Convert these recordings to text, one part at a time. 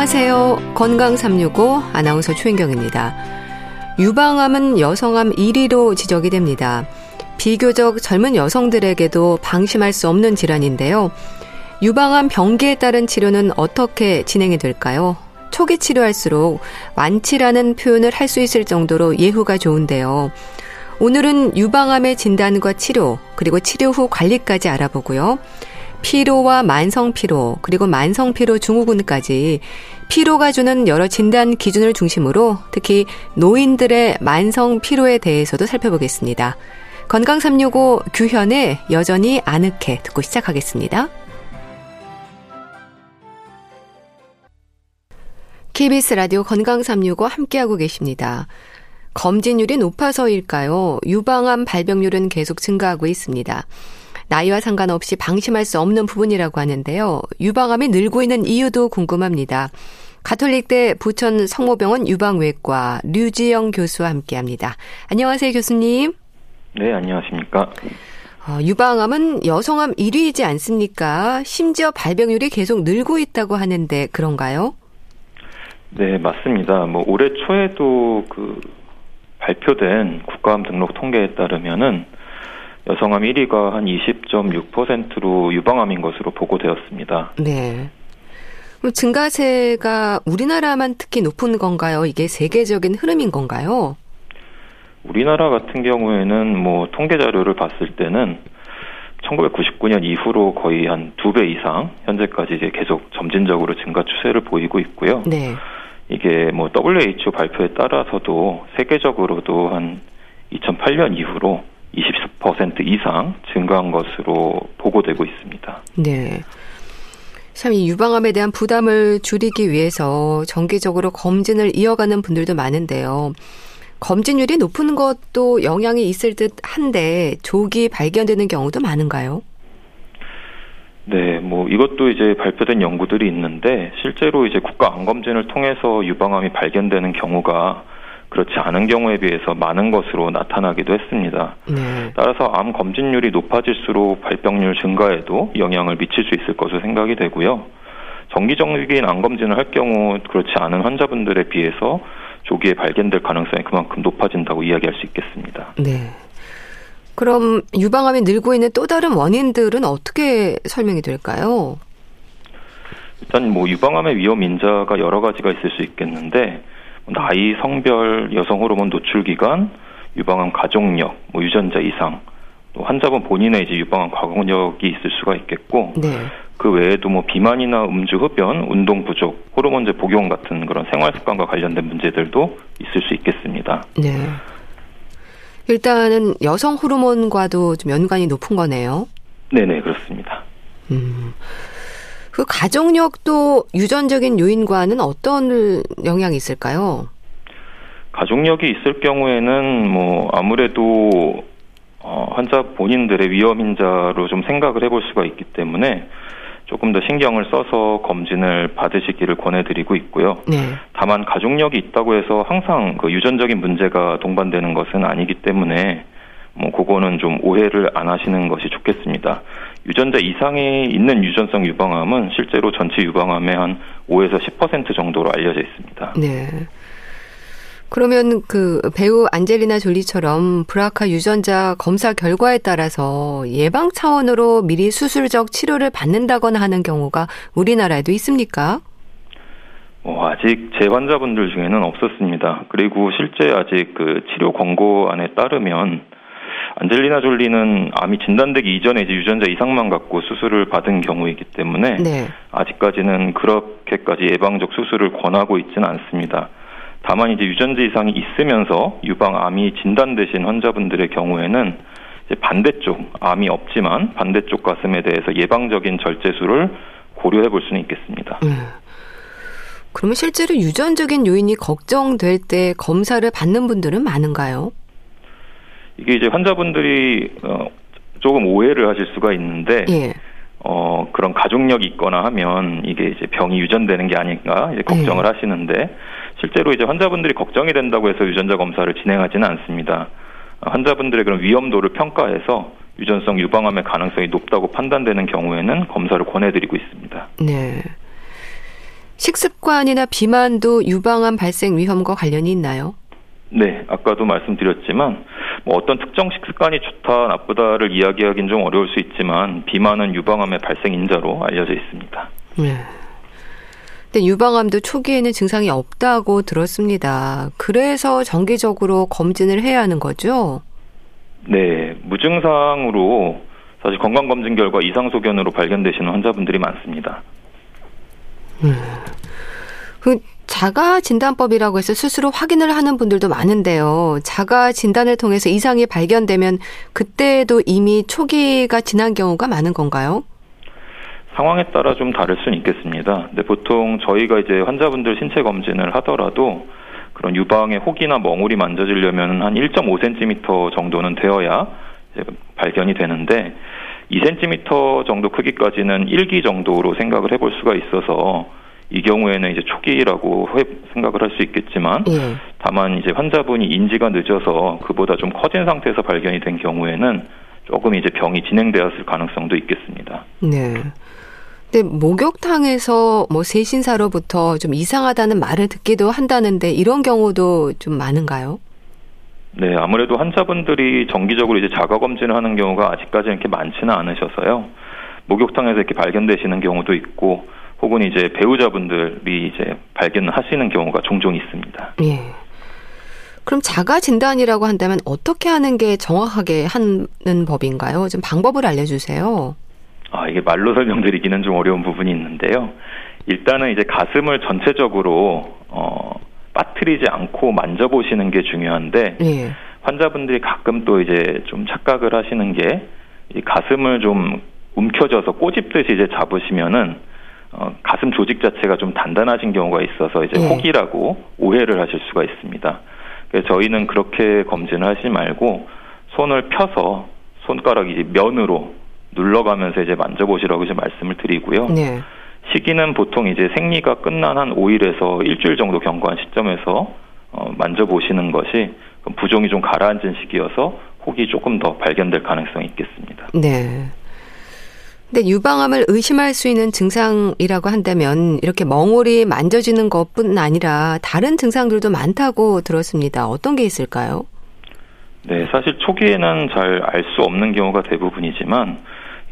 안녕하세요. 건강 365 아나운서 최인경입니다. 유방암은 여성암 1위로 지적이 됩니다. 비교적 젊은 여성들에게도 방심할 수 없는 질환인데요. 유방암 병기에 따른 치료는 어떻게 진행이 될까요? 초기 치료할수록 완치라는 표현을 할 수 있을 정도로 예후가 좋은데요. 오늘은 유방암의 진단과 치료, 그리고 치료 후 관리까지 알아보고요. 피로와 만성 피로, 그리고 만성 피로 증후군까지 피로가 주는 여러 진단 기준을 중심으로 특히 노인들의 만성 피로에 대해서도 살펴보겠습니다. 건강 365 규현의 여전히 아늑해 듣고 시작하겠습니다. KBS 라디오 건강 365 함께하고 계십니다. 검진율이 높아서일까요? 유방암 발병률은 계속 증가하고 있습니다. 나이와 상관없이 방심할 수 없는 부분이라고 하는데요. 유방암이 늘고 있는 이유도 궁금합니다. 가톨릭대 부천 성모병원 유방외과 류지영 교수와 함께합니다. 안녕하세요, 교수님. 네, 안녕하십니까. 어, 유방암은 여성암 1위이지 않습니까? 심지어 발병률이 계속 늘고 있다고 하는데 그런가요? 네, 맞습니다. 뭐 올해 초에도 그 발표된 국가암 등록 통계에 따르면은 여성암 1위가 한 20.6%로 유방암인 것으로 보고되었습니다. 네. 증가세가 우리나라만 특히 높은 건가요? 이게 세계적인 흐름인 건가요? 우리나라 같은 경우에는 뭐 통계 자료를 봤을 때는 1999년 이후로 거의 한 두 배 이상 현재까지 이제 계속 점진적으로 증가 추세를 보이고 있고요. 네. 이게 뭐 WHO 발표에 따라서도 세계적으로도 한 2008년 이후로 20% 이상 증가한 것으로 보고되고 있습니다. 네. 참 이 유방암에 대한 부담을 줄이기 위해서 정기적으로 검진을 이어가는 분들도 많은데요. 검진율이 높은 것도 영향이 있을 듯 한데 조기 발견되는 경우도 많은가요? 네, 뭐 이것도 이제 발표된 연구들이 있는데 실제로 이제 국가 암검진을 통해서 유방암이 발견되는 경우가 그렇지 않은 경우에 비해서 많은 것으로 나타나기도 했습니다. 네. 따라서 암 검진율이 높아질수록 발병률 증가에도 영향을 미칠 수 있을 것으로 생각이 되고요. 정기적인 암 검진을 할 경우 그렇지 않은 환자분들에 비해서 조기에 발견될 가능성이 그만큼 높아진다고 이야기할 수 있겠습니다. 네. 그럼 유방암이 늘고 있는 또 다른 원인들은 어떻게 설명이 될까요? 일단 뭐 유방암의 위험 인자가 여러 가지가 있을 수 있겠는데 나이, 성별, 여성 호르몬 노출 기간, 유방암 가족력, 뭐 유전자 이상, 또 환자분 본인의 이제 유방암 과거력이 있을 수가 있겠고 네. 그 외에도 뭐 비만이나 음주 흡연, 운동 부족, 호르몬제 복용 같은 그런 생활 습관과 관련된 문제들도 있을 수 있겠습니다. 네. 일단은 여성 호르몬과도 좀 연관이 높은 거네요. 네네 그렇습니다. 음. 그 가족력도 유전적인 요인과는 어떤 영향이 있을까요? 가족력이 있을 경우에는 뭐 아무래도 어, 환자 본인들의 위험 인자로 좀 생각을 해볼 수가 있기 때문에 조금 더 신경을 써서 검진을 받으시기를 권해드리고 있고요. 네. 다만 가족력이 있다고 해서 항상 그 유전적인 문제가 동반되는 것은 아니기 때문에 뭐 그거는 좀 오해를 안 하시는 것이 좋겠습니다. 유전자 이상이 있는 유전성 유방암은 실제로 전체 유방암의 한 5에서 10% 정도로 알려져 있습니다. 네. 그러면 그 배우 안젤리나 졸리처럼 브라카 유전자 검사 결과에 따라서 예방 차원으로 미리 수술적 치료를 받는다거나 하는 경우가 우리나라에도 있습니까? 어, 아직 제 환자분들 중에는 없었습니다. 그리고 실제 아직 그 치료 권고안에 따르면 안젤리나 졸리는 암이 진단되기 이전에 이제 유전자 이상만 갖고 수술을 받은 경우이기 때문에 네. 아직까지는 그렇게까지 예방적 수술을 권하고 있지는 않습니다. 다만 이제 유전자 이상이 있으면서 유방암이 진단되신 환자분들의 경우에는 이제 반대쪽 암이 없지만 반대쪽 가슴에 대해서 예방적인 절제술을 고려해 볼 수는 있겠습니다. 음. 그러면 실제로 유전적인 요인이 걱정될 때 검사를 받는 분들은 많은가요? 이게 이제 환자분들이 어, 조금 오해를 하실 수가 있는데 예. 어, 그런 가족력이 있거나 하면 이게 이제 병이 유전되는 게 아닌가 이제 걱정을 예. 하시는데 실제로 이제 환자분들이 걱정이 된다고 해서 유전자 검사를 진행하지는 않습니다. 환자분들의 그런 위험도를 평가해서 유전성 유방암의 가능성이 높다고 판단되는 경우에는 검사를 권해드리고 있습니다. 네. 식습관이나 비만도 유방암 발생 위험과 관련이 있나요? 네, 아까도 말씀드렸지만 뭐 어떤 특정 식습관이 좋다 나쁘다를 이야기하기는 좀 어려울 수 있지만 비만은 유방암의 발생 인자로 알려져 있습니다. 네. 근데 유방암도 초기에는 증상이 없다고 들었습니다. 그래서 정기적으로 검진을 해야 하는 거죠? 네, 무증상으로 사실 건강검진 결과 이상소견으로 발견되시는 환자분들이 많습니다. 음. 그 자가 진단법이라고 해서 스스로 확인을 하는 분들도 많은데요. 자가 진단을 통해서 이상이 발견되면 그때도 이미 초기가 지난 경우가 많은 건가요? 상황에 따라 좀 다를 수는 있겠습니다. 근데 보통 저희가 이제 환자분들 신체 검진을 하더라도 그런 유방의 혹이나 멍울이 만져지려면 한 1.5cm 정도는 되어야 발견이 되는데 2cm 정도 크기까지는 1기 정도로 생각을 해볼 수가 있어서 이 경우에는 이제 초기라고 생각을 할 수 있겠지만 예. 다만 이제 환자분이 인지가 늦어서 그보다 좀 커진 상태에서 발견이 된 경우에는 조금 이제 병이 진행되었을 가능성도 있겠습니다. 네. 근데 목욕탕에서 뭐 세신사로부터 좀 이상하다는 말을 듣기도 한다는데 이런 경우도 좀 많은가요? 네, 아무래도 환자분들이 정기적으로 이제 자가 검진을 하는 경우가 아직까지 이렇게 많지는 않으셔서요. 목욕탕에서 이렇게 발견되시는 경우도 있고 혹은 이제 배우자분들이 이제 발견하시는 경우가 종종 있습니다. 예. 그럼 자가 진단이라고 한다면 어떻게 하는 게 정확하게 하는 법인가요? 좀 방법을 알려주세요. 아 이게 말로 설명드리기는 좀 어려운 부분이 있는데요. 일단은 이제 가슴을 전체적으로 어 빠뜨리지 않고 만져보시는 게 중요한데 예. 환자분들이 가끔 또 이제 좀 착각을 하시는 게 이 가슴을 좀 움켜져서 꼬집듯이 이제 잡으시면은 어, 가슴 조직 자체가 좀 단단하신 경우가 있어서 이제 예. 혹이라고 오해를 하실 수가 있습니다. 그래서 저희는 그렇게 검진을 하지 말고 손을 펴서 손가락 이제 면으로 눌러가면서 이제 만져보시라고 이제 말씀을 드리고요. 네. 시기는 보통 이제 생리가 끝난 한 5일에서 일주일 정도 경과한 시점에서 어, 만져보시는 것이 부종이 좀 가라앉은 시기여서 혹이 조금 더 발견될 가능성이 있겠습니다. 네. 근데 유방암을 의심할 수 있는 증상이라고 한다면 이렇게 멍울이 만져지는 것뿐 아니라 다른 증상들도 많다고 들었습니다. 어떤 게 있을까요? 네, 사실 초기에는 잘 알 수 없는 경우가 대부분이지만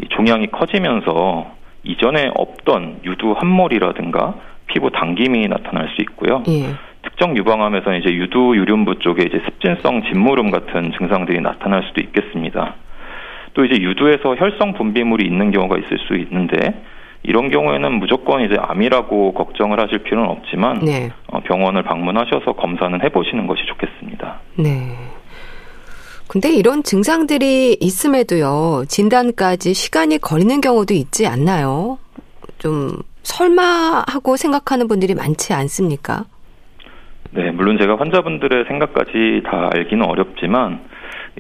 이 종양이 커지면서 이전에 없던 유두 함몰이라든가 피부 당김이 나타날 수 있고요. 예. 특정 유방암에서는 이제 유두 유륜부 쪽에 이제 습진성 진무름 같은 증상들이 나타날 수도 있겠습니다. 또 이제 유두에서 혈성 분비물이 있는 경우가 있을 수 있는데 이런 경우에는 무조건 이제 암이라고 걱정을 하실 필요는 없지만 네. 어, 병원을 방문하셔서 검사는 해보시는 것이 좋겠습니다. 네. 근데 이런 증상들이 있음에도요 진단까지 시간이 걸리는 경우도 있지 않나요? 좀 설마 하고 생각하는 분들이 많지 않습니까? 네, 물론 제가 환자분들의 생각까지 다 알기는 어렵지만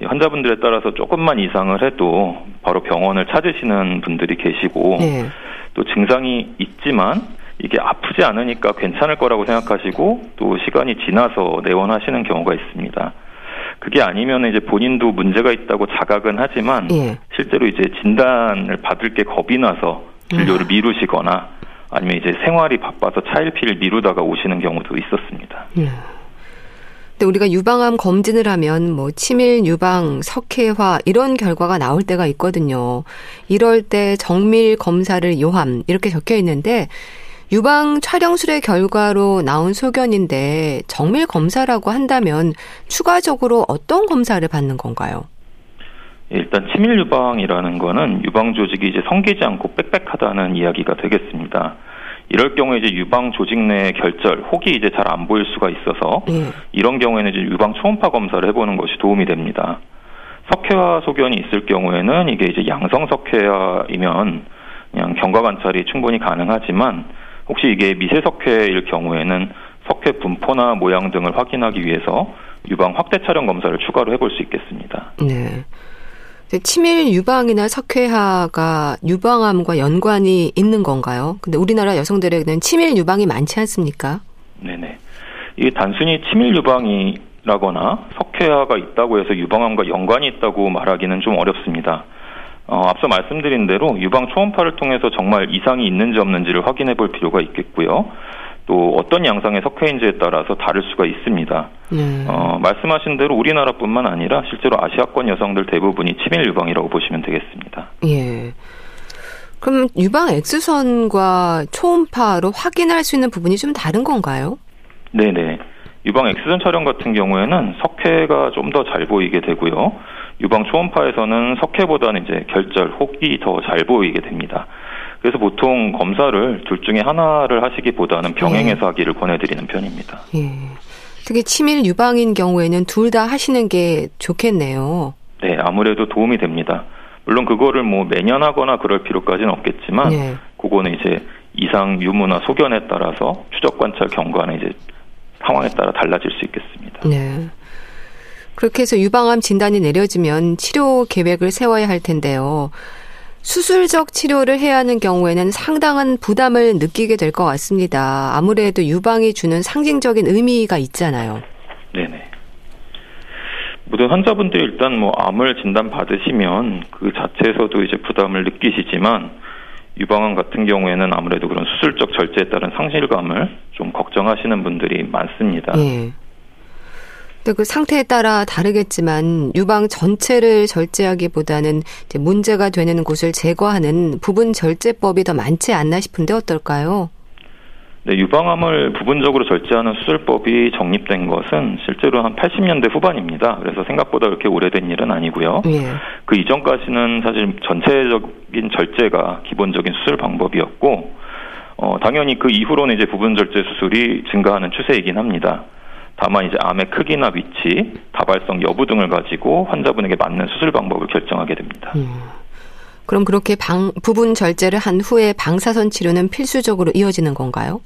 환자분들에 따라서 조금만 이상을 해도 바로 병원을 찾으시는 분들이 계시고 네. 또 증상이 있지만 이게 아프지 않으니까 괜찮을 거라고 생각하시고 또 시간이 지나서 내원하시는 경우가 있습니다. 그게 아니면 이제 본인도 문제가 있다고 자각은 하지만 예. 실제로 이제 진단을 받을 게 겁이 나서 진료를 음. 미루시거나 아니면 이제 생활이 바빠서 차일피일 미루다가 오시는 경우도 있었습니다. 예. 근데 우리가 유방암 검진을 하면 뭐 치밀 유방, 석회화 이런 결과가 나올 때가 있거든요. 이럴 때 정밀 검사를 요함 이렇게 적혀 있는데 유방 촬영술의 결과로 나온 소견인데 정밀 검사라고 한다면 추가적으로 어떤 검사를 받는 건가요? 일단 치밀 유방이라는 거는 유방 조직이 이제 성기지 않고 빽빽하다는 이야기가 되겠습니다. 이럴 경우에 이제 유방 조직 내 결절, 혹이 이제 잘 안 보일 수가 있어서 네. 이런 경우에는 이제 유방 초음파 검사를 해보는 것이 도움이 됩니다. 석회화 소견이 있을 경우에는 이게 이제 양성 석회화이면 그냥 경과 관찰이 충분히 가능하지만 혹시 이게 미세 석회일 경우에는 석회 분포나 모양 등을 확인하기 위해서 유방 확대 촬영 검사를 추가로 해볼 수 있겠습니다. 네. 치밀 유방이나 석회화가 유방암과 연관이 있는 건가요? 근데 우리나라 여성들에게는 치밀 유방이 많지 않습니까? 네네. 이게 단순히 치밀 유방이라거나 석회화가 있다고 해서 유방암과 연관이 있다고 말하기는 좀 어렵습니다. 어, 앞서 말씀드린 대로 유방 초음파를 통해서 정말 이상이 있는지 없는지를 확인해 볼 필요가 있겠고요. 또 어떤 양상의 석회인지에 따라서 다를 수가 있습니다. 네. 어, 말씀하신 대로 우리나라뿐만 아니라 실제로 아시아권 여성들 대부분이 치밀 유방이라고 보시면 되겠습니다. 예. 그럼 유방 엑스선과 초음파로 확인할 수 있는 부분이 좀 다른 건가요? 네네. 유방 엑스선 촬영 같은 경우에는 석회가 좀 더 잘 보이게 되고요. 유방 초음파에서는 석회보다는 이제 결절, 혹이 더 잘 보이게 됩니다. 그래서 보통 검사를 둘 중에 하나를 하시기보다는 병행해서 네. 하기를 권해드리는 편입니다. 예. 특히 치밀 유방인 경우에는 둘 다 하시는 게 좋겠네요. 네, 아무래도 도움이 됩니다. 물론 그거를 뭐 매년 하거나 그럴 필요까지는 없겠지만, 네. 그거는 이제 이상 유무나 소견에 따라서 추적 관찰 경과는 이제 상황에 따라 달라질 수 있겠습니다. 네. 그렇게 해서 유방암 진단이 내려지면 치료 계획을 세워야 할 텐데요. 수술적 치료를 해야 하는 경우에는 상당한 부담을 느끼게 될 것 같습니다. 아무래도 유방이 주는 상징적인 의미가 있잖아요. 네네. 모든 환자분들이 일단 뭐 암을 진단 받으시면 그 자체에서도 이제 부담을 느끼시지만 유방암 같은 경우에는 아무래도 그런 수술적 절제에 따른 상실감을 좀 걱정하시는 분들이 많습니다. 예. 그 상태에 따라 다르겠지만 유방 전체를 절제하기보다는 문제가 되는 곳을 제거하는 부분 절제법이 더 많지 않나 싶은데 어떨까요? 네, 유방암을 부분적으로 절제하는 수술법이 정립된 것은 실제로 한 80년대 후반입니다. 그래서 생각보다 그렇게 오래된 일은 아니고요. 예. 그 이전까지는 사실 전체적인 절제가 기본적인 수술 방법이었고, 어, 당연히 그 이후로는 이제 부분 절제 수술이 증가하는 추세이긴 합니다. 다만 이제 암의 크기나 위치, 다발성 여부 등을 가지고 환자분에게 맞는 수술 방법을 결정하게 됩니다. 음. 그럼 그렇게 방, 부분 절제를 한 후에 방사선 치료는 필수적으로 이어지는 건가요?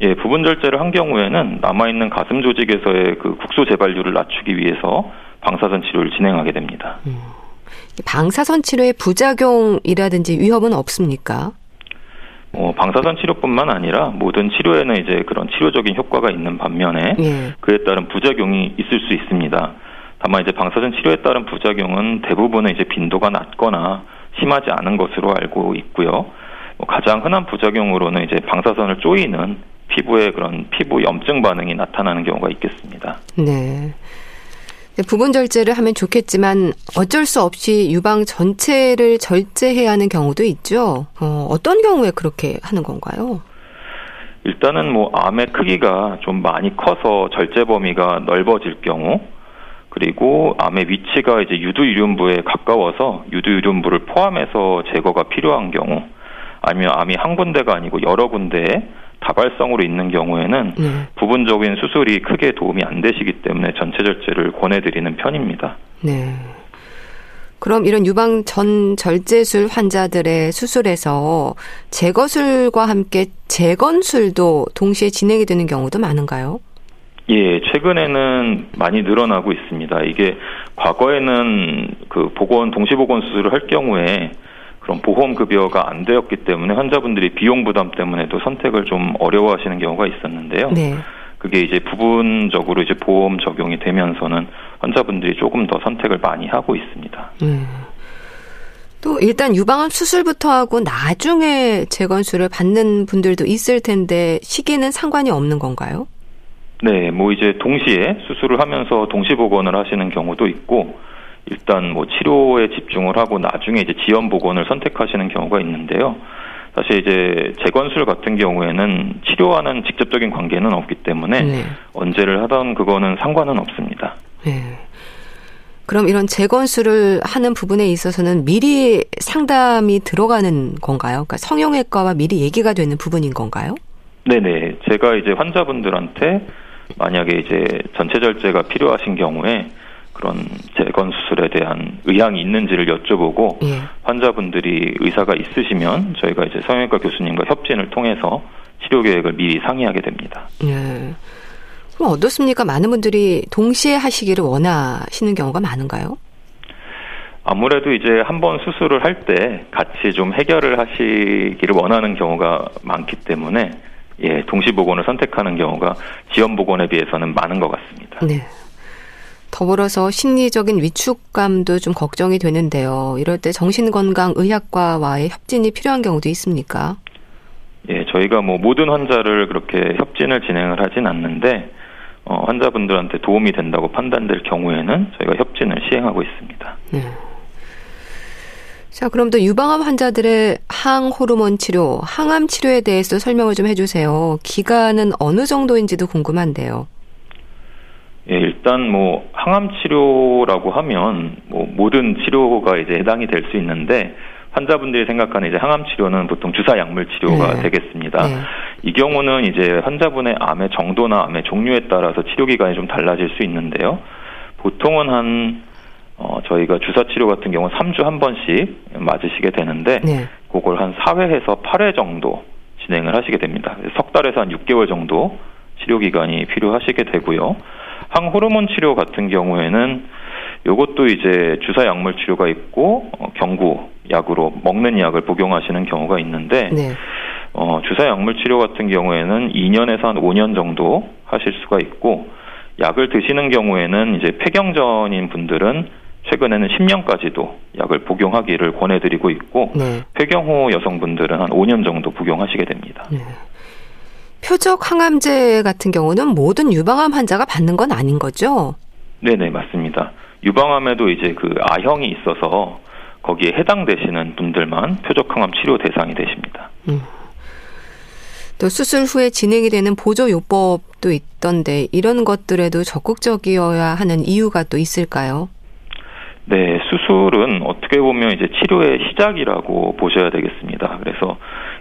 예, 부분 절제를 한 경우에는 남아있는 가슴 조직에서의 그 국소 재발률을 낮추기 위해서 방사선 치료를 진행하게 됩니다. 음. 방사선 치료의 부작용이라든지 위험은 없습니까? 어, 방사선 치료뿐만 아니라 모든 치료에는 이제 그런 치료적인 효과가 있는 반면에 예. 그에 따른 부작용이 있을 수 있습니다. 다만 이제 방사선 치료에 따른 부작용은 대부분은 이제 빈도가 낮거나 심하지 않은 것으로 알고 있고요. 뭐 가장 흔한 부작용으로는 이제 방사선을 쪼이는 피부에 그런 피부 염증 반응이 나타나는 경우가 있겠습니다. 네. 부분 절제를 하면 좋겠지만 어쩔 수 없이 유방 전체를 절제해야 하는 경우도 있죠. 어, 어떤 경우에 그렇게 하는 건가요? 일단은 뭐 암의 크기가 좀 많이 커서 절제 범위가 넓어질 경우 그리고 암의 위치가 이제 유두유륜부에 가까워서 유두유륜부를 포함해서 제거가 필요한 경우 아니면 암이 한 군데가 아니고 여러 군데에 다발성으로 있는 경우에는 네. 부분적인 수술이 크게 도움이 안 되시기 때문에 전체 절제를 권해드리는 편입니다. 네. 그럼 이런 유방 전 절제술 환자들의 수술에서 제거술과 함께 재건술도 동시에 진행이 되는 경우도 많은가요? 예, 최근에는 많이 늘어나고 있습니다. 이게 과거에는 그 보건 동시보건 수술을 할 경우에 그런 보험 급여가 안 되었기 때문에 환자분들이 비용 부담 때문에도 선택을 좀 어려워하시는 경우가 있었는데요. 네. 그게 이제 부분적으로 이제 보험 적용이 되면서는 환자분들이 조금 더 선택을 많이 하고 있습니다. 음. 또 일단 유방암 수술부터 하고 나중에 재건수를 받는 분들도 있을 텐데 시기는 상관이 없는 건가요? 네, 뭐 이제 동시에 수술을 하면서 동시 복원을 하시는 경우도 있고 일단 뭐 치료에 집중을 하고 나중에 이제 지연 복원을 선택하시는 경우가 있는데요. 사실 이제 재건술 같은 경우에는 치료와는 직접적인 관계는 없기 때문에 네. 언제를 하던 그거는 상관은 없습니다. 네. 그럼 이런 재건술을 하는 부분에 있어서는 미리 상담이 들어가는 건가요? 그러니까 성형외과와 미리 얘기가 되는 부분인 건가요? 네네. 제가 이제 환자분들한테 만약에 이제 전체 절제가 필요하신 경우에 그런 재건 수술에 대한 의향이 있는지를 여쭤보고 예. 환자분들이 의사가 있으시면 저희가 이제 성형외과 교수님과 협진을 통해서 치료 계획을 미리 상의하게 됩니다. 예. 그럼 어떻습니까? 많은 분들이 동시에 하시기를 원하시는 경우가 많은가요? 아무래도 이제 한 번 수술을 할 때 같이 좀 해결을 하시기를 원하는 경우가 많기 때문에 예, 동시 보건을 선택하는 경우가 지연 보건에 비해서는 많은 것 같습니다. 네. 더불어서 심리적인 위축감도 좀 걱정이 되는데요. 이럴 때 정신건강의학과와의 협진이 필요한 경우도 있습니까? 예, 저희가 뭐 모든 환자를 그렇게 협진을 진행을 하진 않는데 어, 환자분들한테 도움이 된다고 판단될 경우에는 저희가 협진을 시행하고 있습니다. 네. 자, 그럼 또 유방암 환자들의 항호르몬 치료, 항암 치료에 대해서 설명을 좀 해주세요. 기간은 어느 정도인지도 궁금한데요. 예, 일단 뭐 항암 치료라고 하면 뭐 모든 치료가 이제 해당이 될 수 있는데 환자분들이 생각하는 이제 항암 치료는 보통 주사 약물 치료가 네. 되겠습니다. 네. 이 경우는 이제 환자분의 암의 정도나 암의 종류에 따라서 치료 기간이 좀 달라질 수 있는데요. 보통은 한 어, 저희가 주사 치료 같은 경우 3주 한 번씩 맞으시게 되는데 네. 그걸 한 4회에서 8회 정도 진행을 하시게 됩니다. 석 달에서 한 6개월 정도 치료 기간이 필요하시게 되고요. 항호르몬 치료 같은 경우에는 이것도 이제 주사 약물 치료가 있고 어, 경구 약으로 먹는 약을 복용하시는 경우가 있는데 네. 어, 주사 약물 치료 같은 경우에는 2년에서 한 5년 정도 하실 수가 있고 약을 드시는 경우에는 이제 폐경전인 분들은 최근에는 10년까지도 약을 복용하기를 권해드리고 있고 네. 폐경 후 여성분들은 한 5년 정도 복용하시게 됩니다. 네. 표적 항암제 같은 경우는 모든 유방암 환자가 받는 건 아닌 거죠? 네네 맞습니다. 유방암에도 이제 그 아형이 있어서 거기에 해당되시는 분들만 표적 항암 치료 대상이 되십니다. 음. 또 수술 후에 진행이 되는 보조 요법도 있던데 이런 것들에도 적극적이어야 하는 이유가 또 있을까요? 네, 수술은 어떻게 보면 이제 치료의 시작이라고 보셔야 되겠습니다. 그래서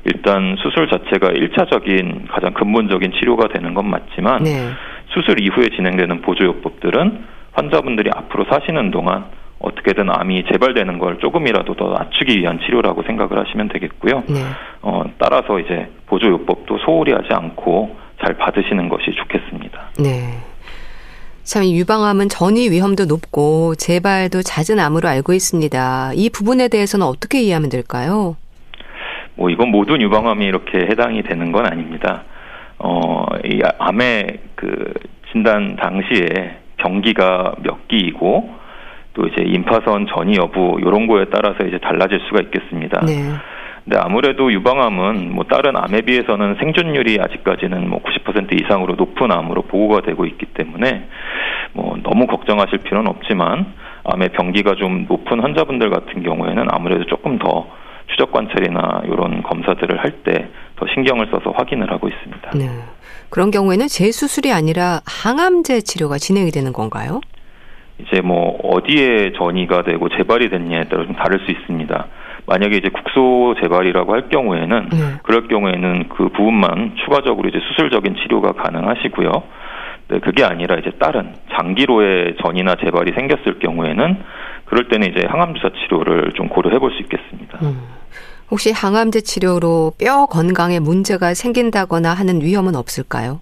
일단 수술 자체가 1차적인 가장 근본적인 치료가 되는 건 맞지만 네. 수술 이후에 진행되는 보조요법들은 환자분들이 앞으로 사시는 동안 어떻게든 암이 재발되는 걸 조금이라도 더 낮추기 위한 치료라고 생각을 하시면 되겠고요. 네. 어, 따라서 이제 보조요법도 소홀히 하지 않고 잘 받으시는 것이 좋겠습니다. 네. 참 유방암은 전이 위험도 높고 재발도 잦은 암으로 알고 있습니다. 이 부분에 대해서는 어떻게 이해하면 될까요? 뭐 이건 모든 유방암이 이렇게 해당이 되는 건 아닙니다. 어, 이 암의 그 진단 당시에 병기가 몇 기이고 또 이제 임파선 전이 여부 이런 거에 따라서 이제 달라질 수가 있겠습니다. 네. 근데 아무래도 유방암은 뭐 다른 암에 비해서는 생존율이 아직까지는 뭐 90% 이상으로 높은 암으로 보고가 되고 있기 때문에 뭐 너무 걱정하실 필요는 없지만 암의 병기가 좀 높은 환자분들 같은 경우에는 아무래도 조금 더 추적 관찰이나 이런 검사들을 할 때 더 신경을 써서 확인을 하고 있습니다. 네. 그런 경우에는 재수술이 아니라 항암제 치료가 진행이 되는 건가요? 이제 뭐 어디에 전이가 되고 재발이 됐냐에 따라 좀 다를 수 있습니다. 만약에 이제 국소 재발이라고 할 경우에는 네. 그럴 경우에는 그 부분만 추가적으로 이제 수술적인 치료가 가능하시고요. 네, 그게 아니라 이제 다른 장기로의 전이나 재발이 생겼을 경우에는 그럴 때는 이제 항암 주사 치료를 좀 고려해 볼 수 있겠습니다. 음. 혹시 항암제 치료로 뼈 건강에 문제가 생긴다거나 하는 위험은 없을까요?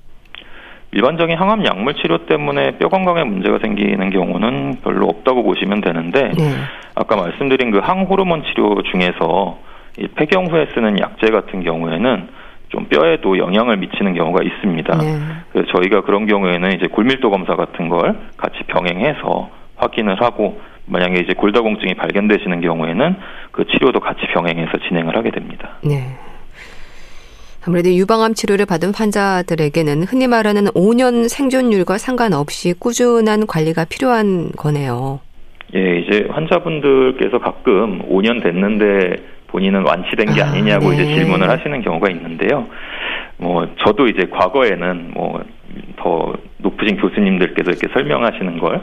일반적인 항암 약물 치료 때문에 뼈 건강에 문제가 생기는 경우는 별로 없다고 보시면 되는데 네. 아까 말씀드린 그 항호르몬 치료 중에서 이 폐경 후에 쓰는 약제 같은 경우에는 좀 뼈에도 영향을 미치는 경우가 있습니다. 네. 그래서 저희가 그런 경우에는 이제 골밀도 검사 같은 걸 같이 병행해서 확인을 하고 만약에 이제 골다공증이 발견되시는 경우에는 그 치료도 같이 병행해서 진행을 하게 됩니다. 네. 아무래도 유방암 치료를 받은 환자들에게는 흔히 말하는 5년 생존율과 상관없이 꾸준한 관리가 필요한 거네요. 예, 이제 환자분들께서 가끔 5년 됐는데 본인은 완치된 게 아, 니냐고 네. 이제 질문을 하시는 경우가 있는데요. 뭐 저도 이제 과거에는 뭐 더 높으신 교수님들께서 이렇게 설명하시는 걸 어,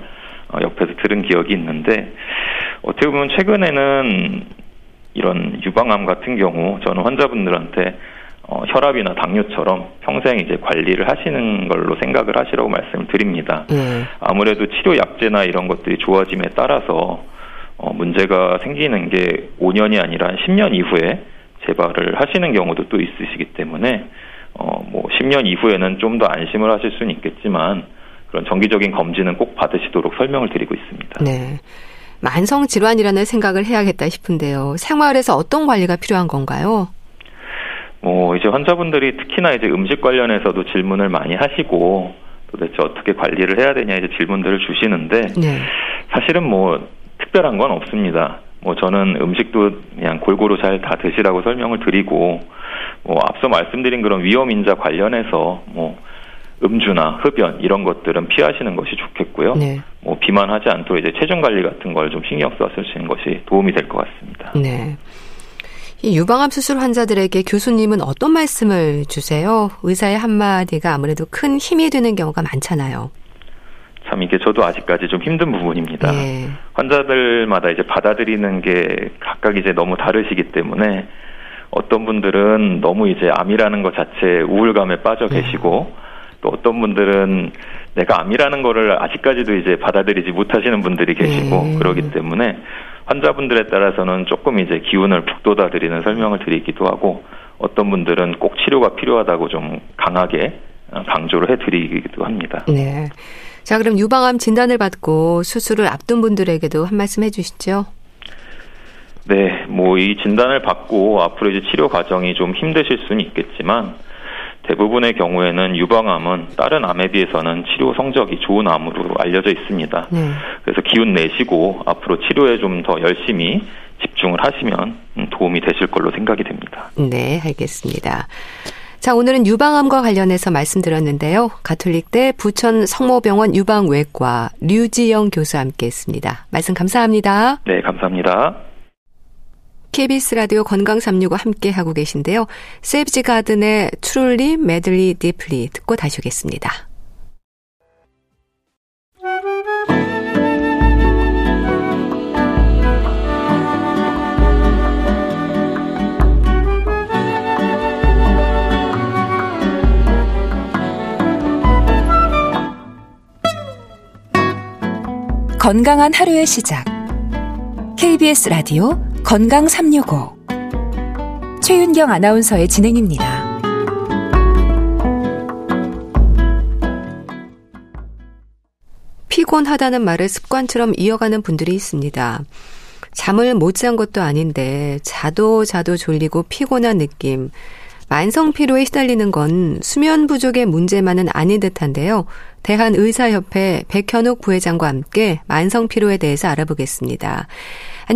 옆에서 들은 기억이 있는데 어떻게 보면 최근에는 이런 유방암 같은 경우 저는 환자분들한테 어, 혈압이나 당뇨처럼 평생 이제 관리를 하시는 걸로 생각을 하시라고 말씀을 드립니다. 네. 아무래도 치료 약제나 이런 것들이 좋아짐에 따라서 어, 문제가 생기는 게 5년이 아니라 10년 이후에 재발을 하시는 경우도 또 있으시기 때문에 어, 뭐 10년 이후에는 좀 더 안심을 하실 수는 있겠지만 그런 정기적인 검진은 꼭 받으시도록 설명을 드리고 있습니다. 네. 만성 질환이라는 생각을 해야겠다 싶은데요. 생활에서 어떤 관리가 필요한 건가요? 뭐 이제 환자분들이 특히나 이제 음식 관련해서도 질문을 많이 하시고 도대체 어떻게 관리를 해야 되냐 이제 질문들을 주시는데 네. 사실은 뭐 특별한 건 없습니다. 뭐 저는 음식도 그냥 골고루 잘 다 드시라고 설명을 드리고 뭐 앞서 말씀드린 그런 위험 인자 관련해서 뭐 음주나 흡연 이런 것들은 피하시는 것이 좋겠고요. 네. 뭐 비만하지 않도록 이제 체중 관리 같은 걸 좀 신경 써 쓰시는 것이 도움이 될 것 같습니다. 네. 이 유방암 수술 환자들에게 교수님은 어떤 말씀을 주세요? 의사의 한마디가 아무래도 큰 힘이 되는 경우가 많잖아요. 참 이게 저도 아직까지 좀 힘든 부분입니다. 네. 환자들마다 이제 받아들이는 게 각각 이제 너무 다르시기 때문에 어떤 분들은 너무 이제 암이라는 것 자체에 우울감에 빠져 네. 계시고 또 어떤 분들은 내가 암이라는 거를 아직까지도 이제 받아들이지 못하시는 분들이 계시고 네. 그러기 때문에 환자분들에 따라서는 조금 이제 기운을 북돋아 드리는 설명을 드리기도 하고 어떤 분들은 꼭 치료가 필요하다고 좀 강하게 어, 강조를 해드리기도 합니다. 네. 자, 그럼 유방암 진단을 받고 수술을 앞둔 분들에게도 한 말씀 해주시죠. 네, 뭐 이 진단을 받고 앞으로 이제 치료 과정이 좀 힘드실 수는 있겠지만 대부분의 경우에는 유방암은 다른 암에 비해서는 치료 성적이 좋은 암으로 알려져 있습니다. 네. 그래서 기운 내시고 앞으로 치료에 좀 더 열심히 집중을 하시면 음, 도움이 되실 걸로 생각이 됩니다. 네, 알겠습니다. 자, 오늘은 유방암과 관련해서 말씀드렸는데요. 가톨릭대 부천 성모병원 유방외과 류지영 교수 함께 했습니다. 말씀 감사합니다. 네, 감사합니다. KBS 라디오 건강 365 함께 하고 계신데요. 세이브지 가든의 트룰리 메들리 디플리 듣고 다시 오겠습니다. 건강한 하루의 시작. KBS 라디오 건강 365. 최윤경 아나운서의 진행입니다. 피곤하다는 말을 습관처럼 이어가는 분들이 있습니다. 잠을 못 잔 것도 아닌데 자도 자도 졸리고 피곤한 느낌. 만성 피로에 시달리는 건 수면 부족의 문제만은 아닌 듯한데요. 대한의사협회 백현욱 부회장과 함께 만성 피로에 대해서 알아보겠습니다.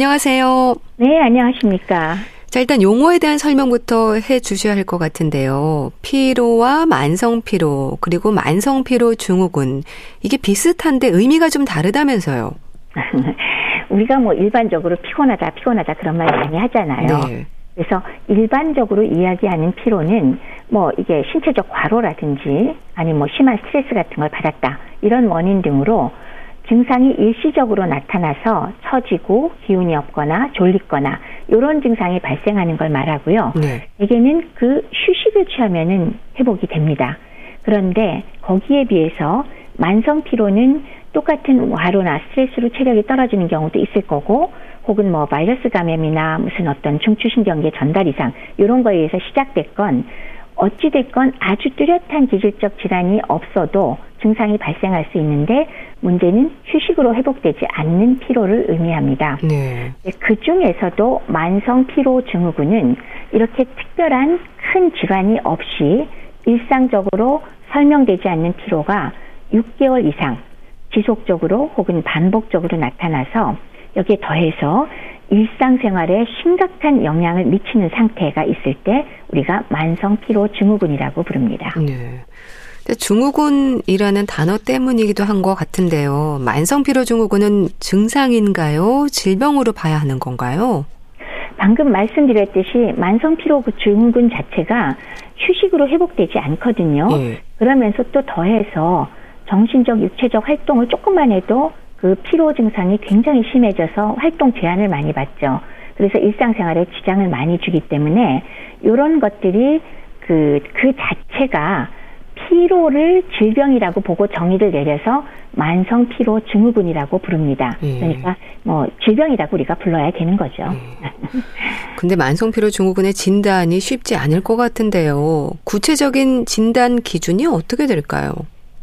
안녕하세요. 네, 안녕하십니까. 자, 일단 용어에 대한 설명부터 해 주셔야 할 것 같은데요. 피로와 만성 피로, 그리고 만성 피로 증후군. 이게 비슷한데 의미가 좀 다르다면서요. 우리가 뭐 일반적으로 피곤하다, 피곤하다 그런 말 많이 하잖아요. 네. 그래서 일반적으로 이야기하는 피로는 뭐 이게 신체적 과로라든지 아니면 뭐 심한 스트레스 같은 걸 받았다. 이런 원인 등으로 증상이 일시적으로 나타나서 처지고 기운이 없거나 졸리거나 이런 증상이 발생하는 걸 말하고요. 네. 대개는 그 휴식을 취하면은 회복이 됩니다. 그런데 거기에 비해서 만성 피로는 똑같은 과로나 스트레스로 체력이 떨어지는 경우도 있을 거고 혹은 뭐 바이러스 감염이나 무슨 어떤 중추신경계 전달 이상 이런 거에 의해서 시작됐건 어찌 됐건 아주 뚜렷한 기질적 질환이 없어도 증상이 발생할 수 있는데 문제는 휴식으로 회복되지 않는 피로를 의미합니다. 네. 그 중에서도 만성 피로 증후군은 이렇게 특별한 큰 질환이 없이 일상적으로 설명되지 않는 피로가 6개월 이상 지속적으로 혹은 반복적으로 나타나서 여기에 더해서 일상생활에 심각한 영향을 미치는 상태가 있을 때 우리가 만성 피로 증후군이라고 부릅니다. 네. 증후군이라는 단어 때문이기도 한 것 같은데요. 만성 피로 증후군은 증상인가요? 질병으로 봐야 하는 건가요? 방금 말씀드렸듯이 만성 피로 증후군 자체가 휴식으로 회복되지 않거든요. 예. 그러면서 또 더해서 정신적, 육체적 활동을 조금만 해도 그 피로 증상이 굉장히 심해져서 활동 제한을 많이 받죠. 그래서 일상생활에 지장을 많이 주기 때문에 이런 것들이 그, 그 자체가 피로를 질병이라고 보고 정의를 내려서 만성 피로 증후군이라고 부릅니다. 예. 그러니까 뭐 질병이라고 우리가 불러야 되는 거죠. 근데 만성 피로 증후군의 진단이 쉽지 않을 것 같은데요. 구체적인 진단 기준이 어떻게 될까요?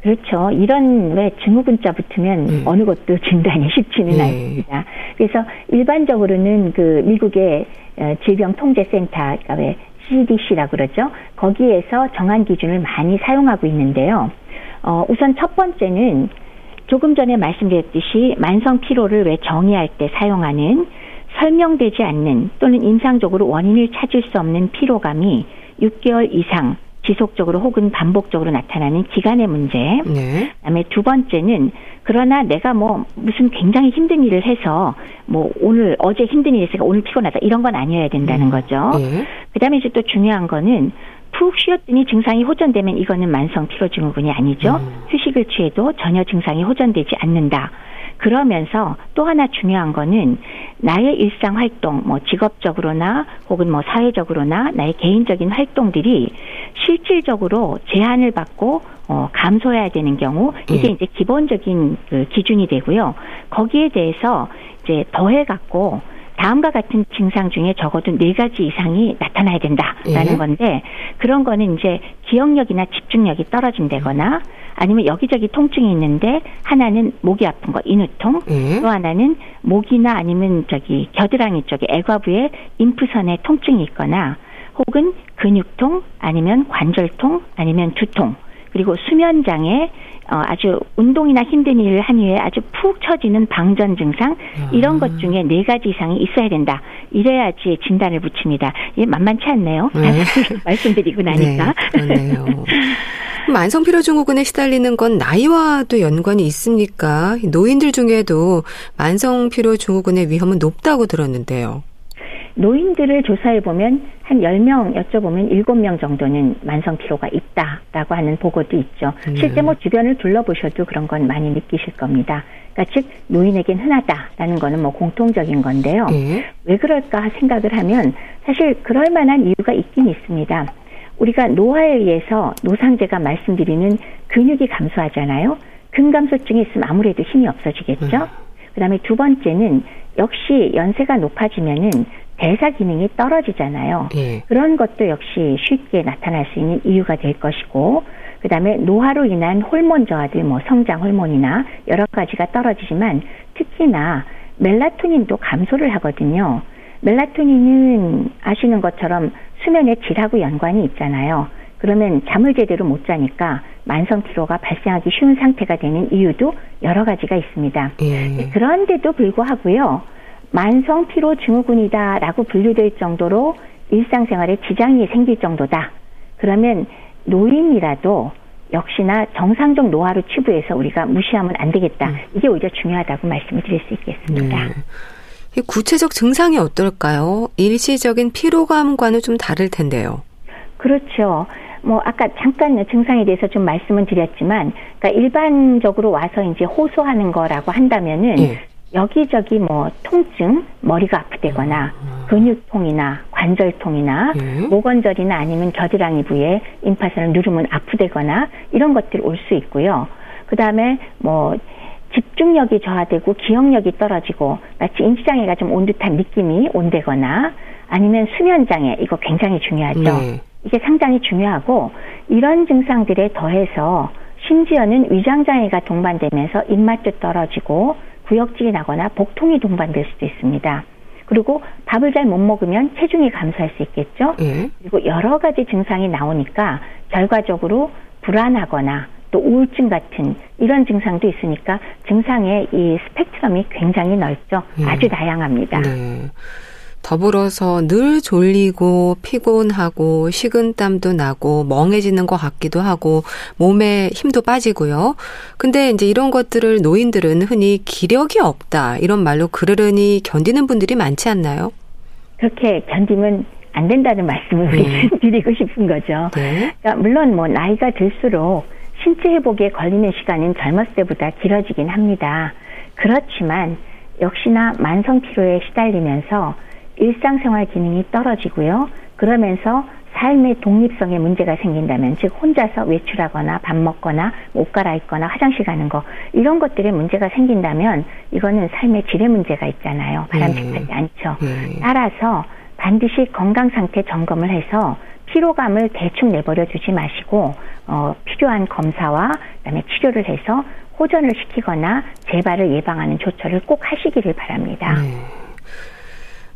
그렇죠. 이런 왜 증후군자 붙으면 음. 어느 것도 진단이 쉽지는 예. 않습니다. 그래서 일반적으로는 그 미국의 어, 질병통제센터, 그러니까 왜 CDC라고 그러죠. 거기에서 정한 기준을 많이 사용하고 있는데요. 어, 우선 첫 번째는 조금 전에 말씀드렸듯이 만성 피로를 왜 정의할 때 사용하는 설명되지 않는 또는 임상적으로 원인을 찾을 수 없는 피로감이 6개월 이상 지속적으로 혹은 반복적으로 나타나는 기간의 문제. 네. 그다음에 두 번째는 그러나 내가 뭐 무슨 굉장히 힘든 일을 해서 뭐 오늘 어제 힘든 일이 있으니까 오늘 피곤하다 이런 건 아니어야 된다는 음. 거죠. 네. 그다음에 이제 또 중요한 거는 푹 쉬었더니 증상이 호전되면 이거는 만성 피로 증후군이 아니죠. 음. 휴식을 취해도 전혀 증상이 호전되지 않는다. 그러면서 또 하나 중요한 거는 나의 일상 활동, 뭐 직업적으로나 혹은 뭐 사회적으로나 나의 개인적인 활동들이 실질적으로 제한을 받고 어, 감소해야 되는 경우 이게 예. 이제 기본적인 그 기준이 되고요. 거기에 대해서 이제 더해 갖고 다음과 같은 증상 중에 적어도 네 가지 이상이 나타나야 된다라는 예. 건데 그런 거는 이제 기억력이나 집중력이 떨어진다거나 아니면 여기저기 통증이 있는데 하나는 목이 아픈 거 인후통 예. 또 하나는 목이나 아니면 저기 겨드랑이 쪽에 애과부에 인프선에 통증이 있거나 혹은 근육통 아니면 관절통 아니면 두통 그리고 수면 장애 어, 아주 운동이나 힘든 일을 한 이후에 아주 푹 처지는 방전 증상 이런 것 중에 네 가지 이상이 있어야 된다. 이래야지 진단을 붙입니다. 이게 만만치 않네요. 네. 말씀드리고 나니까. 네, 만성피로증후군에 시달리는 건 나이와도 연관이 있습니까? 노인들 중에도 만성피로증후군의 위험은 높다고 들었는데요. 노인들을 조사해 보면 한 10명 여쭤보면 7명 정도는 만성 피로가 있다라고 하는 보고도 있죠. 네. 실제 뭐 주변을 둘러보셔도 그런 건 많이 느끼실 겁니다. 그러니까 즉 노인에겐 흔하다라는 거는 뭐 공통적인 건데요. 네. 왜 그럴까 생각을 하면 사실 그럴 만한 이유가 있긴 있습니다. 우리가 노화에 의해서 노상제가 말씀드리는 근육이 감소하잖아요. 근감소증이 있으면 아무래도 힘이 없어지겠죠. 음. 그다음에 두 번째는 역시 연세가 높아지면은 대사 기능이 떨어지잖아요. 예. 그런 것도 역시 쉽게 나타날 수 있는 이유가 될 것이고, 그 다음에 노화로 인한 호르몬 저하들, 뭐 성장 호르몬이나 여러 가지가 떨어지지만 특히나 멜라토닌도 감소를 하거든요. 멜라토닌은 아시는 것처럼 수면의 질하고 연관이 있잖아요. 그러면 잠을 제대로 못 자니까 만성 피로가 발생하기 쉬운 상태가 되는 이유도 여러 가지가 있습니다. 예. 그런데도 불구하고요. 만성 피로 증후군이다라고 분류될 정도로 일상생활에 지장이 생길 정도다. 그러면 노인이라도 역시나 정상적 노화로 치부해서 우리가 무시하면 안 되겠다. 음. 이게 오히려 중요하다고 말씀을 드릴 수 있겠습니다. 네. 구체적 증상이 어떨까요? 일시적인 피로감과는 좀 다를 텐데요. 그렇죠. 뭐 아까 잠깐 증상에 대해서 좀 말씀을 드렸지만, 그러니까 일반적으로 와서 이제 호소하는 거라고 한다면은 예. 여기저기 뭐 통증, 머리가 아프대거나 음. 근육통이나 관절통이나 예? 목건절이나 아니면 겨드랑이 부에 임파선을 누르면 아프대거나 이런 것들이 올 수 있고요. 그 다음에 뭐 집중력이 저하되고 기억력이 떨어지고 마치 인지장애가 좀 온 듯한 느낌이 온대거나 아니면 수면장애 이거 굉장히 중요하죠. 네. 이게 상당히 중요하고 이런 증상들에 더해서 심지어는 위장장애가 동반되면서 입맛도 떨어지고 구역질이 나거나 복통이 동반될 수도 있습니다. 그리고 밥을 잘 못 먹으면 체중이 감소할 수 있겠죠. 예. 그리고 여러 가지 증상이 나오니까 결과적으로 불안하거나 또 우울증 같은 이런 증상도 있으니까 증상의 이 스펙트럼이 굉장히 넓죠. 예. 아주 다양합니다. 네. 더불어서 늘 졸리고 피곤하고 식은땀도 나고 멍해지는 것 같기도 하고 몸에 힘도 빠지고요. 근데 이제 이런 것들을 노인들은 흔히 기력이 없다 이런 말로 그르르니 견디는 분들이 많지 않나요? 그렇게 견디면 안 된다는 말씀을 네. 드리고 싶은 거죠. 네. 그러니까 물론 뭐 나이가 들수록 신체 회복에 걸리는 시간은 젊었을 때보다 길어지긴 합니다. 그렇지만 역시나 만성 피로에 시달리면서 일상생활 기능이 떨어지고요. 그러면서 삶의 독립성에 문제가 생긴다면 즉 혼자서 외출하거나 밥 먹거나 옷 갈아입거나 화장실 가는 거 이런 것들에 문제가 생긴다면 이거는 삶의 질의 문제가 있잖아요. 바람직하지 네. 않죠. 네. 따라서 반드시 건강 상태 점검을 해서 피로감을 대충 내버려 두지 마시고 어, 필요한 검사와 그다음에 치료를 해서 호전을 시키거나 재발을 예방하는 조처를 꼭 하시기를 바랍니다. 네.